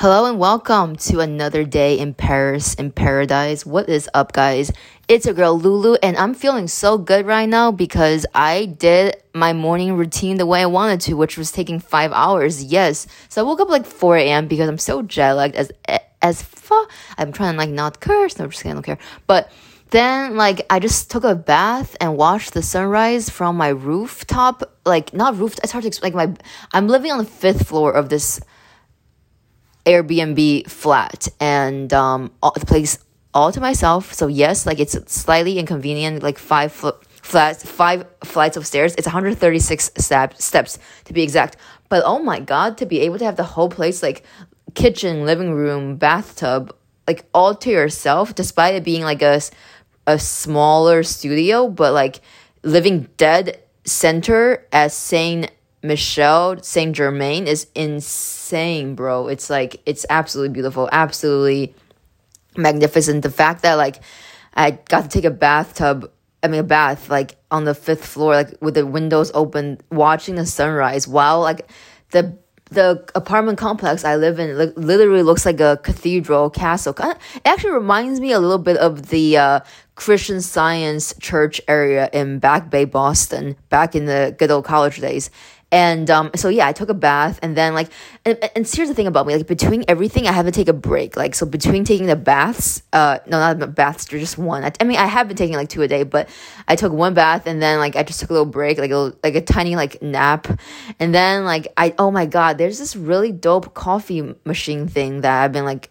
Hello and welcome to another day in Paris in paradise. What is up, guys? It's your girl Lulu, and I'm feeling so good right now because I did my morning routine the way I wanted to, which was taking five hours. Yes, so I woke up like 4 a.m. because I'm so jet lagged as as fuck. I'm trying to like not curse. No, just kidding, I don't care. But then like I just took a bath and watched the sunrise from my rooftop. Like not roof. It's hard to explain. Like my I'm living on the fifth floor of this Airbnb flat and um, all, the place all to myself. So yes, like it's slightly inconvenient, like five fl- flats, five flights of stairs. It's 136 step- steps to be exact. But oh my god, to be able to have the whole place like kitchen, living room, bathtub, like all to yourself, despite it being like a a smaller studio, but like living dead center as Saint Michel Saint Germain is insane, bro. It's like it's absolutely beautiful, absolutely magnificent. The fact that like I got to take a bathtub, I mean a bath like on the fifth floor, like with the windows open, watching the sunrise while like the the apartment complex I live in li- literally looks like a cathedral castle. It actually reminds me a little bit of the uh, Christian Science Church area in Back Bay, Boston, back in the good old college days. And um, so yeah, I took a bath and then like, and, and here's the thing about me, like between everything, I have to take a break. Like, so between taking the baths, uh, no, not the baths, just one. I, I mean, I have been taking like two a day, but I took one bath and then like I just took a little break, like a little, like a tiny like nap. And then like I, oh my God, there's this really dope coffee machine thing that I've been like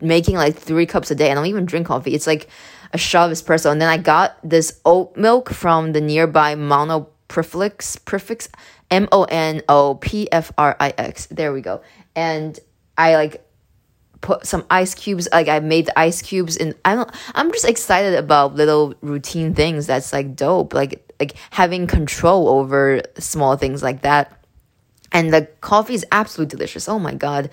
making like three cups a day. and I don't even drink coffee. It's like a shot of espresso. And then I got this oat milk from the nearby Mono Prefix, prefix M O N O P F R I X. There we go. And I like put some ice cubes like I made the ice cubes and I'm I'm just excited about little routine things that's like dope like like having control over small things like that and the coffee is absolutely delicious oh my god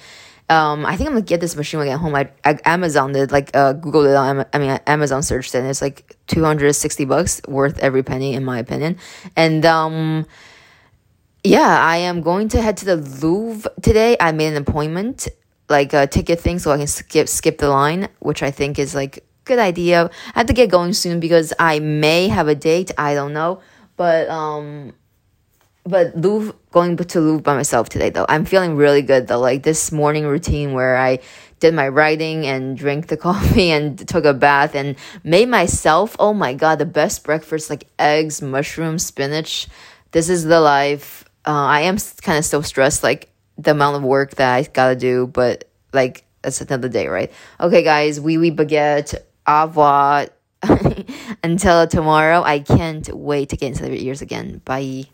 um, I think I'm gonna get this machine when I get home. I, I Amazon did like uh Google it on I mean Amazon searched it and it's like 260 bucks worth every penny in my opinion. And um yeah, I am going to head to the Louvre today. I made an appointment, like a ticket thing, so I can skip skip the line, which I think is like good idea. I have to get going soon because I may have a date. I don't know, but um, but Louvre going to Louvre by myself today though. I'm feeling really good though. Like this morning routine where I did my writing and drank the coffee and took a bath and made myself. Oh my god, the best breakfast like eggs, mushrooms, spinach. This is the life uh, I am kind of still stressed, like the amount of work that I gotta do, but like that's another day, right? Okay, guys, wee wee baguette, au revoir. Until tomorrow, I can't wait to get into your ears again. Bye.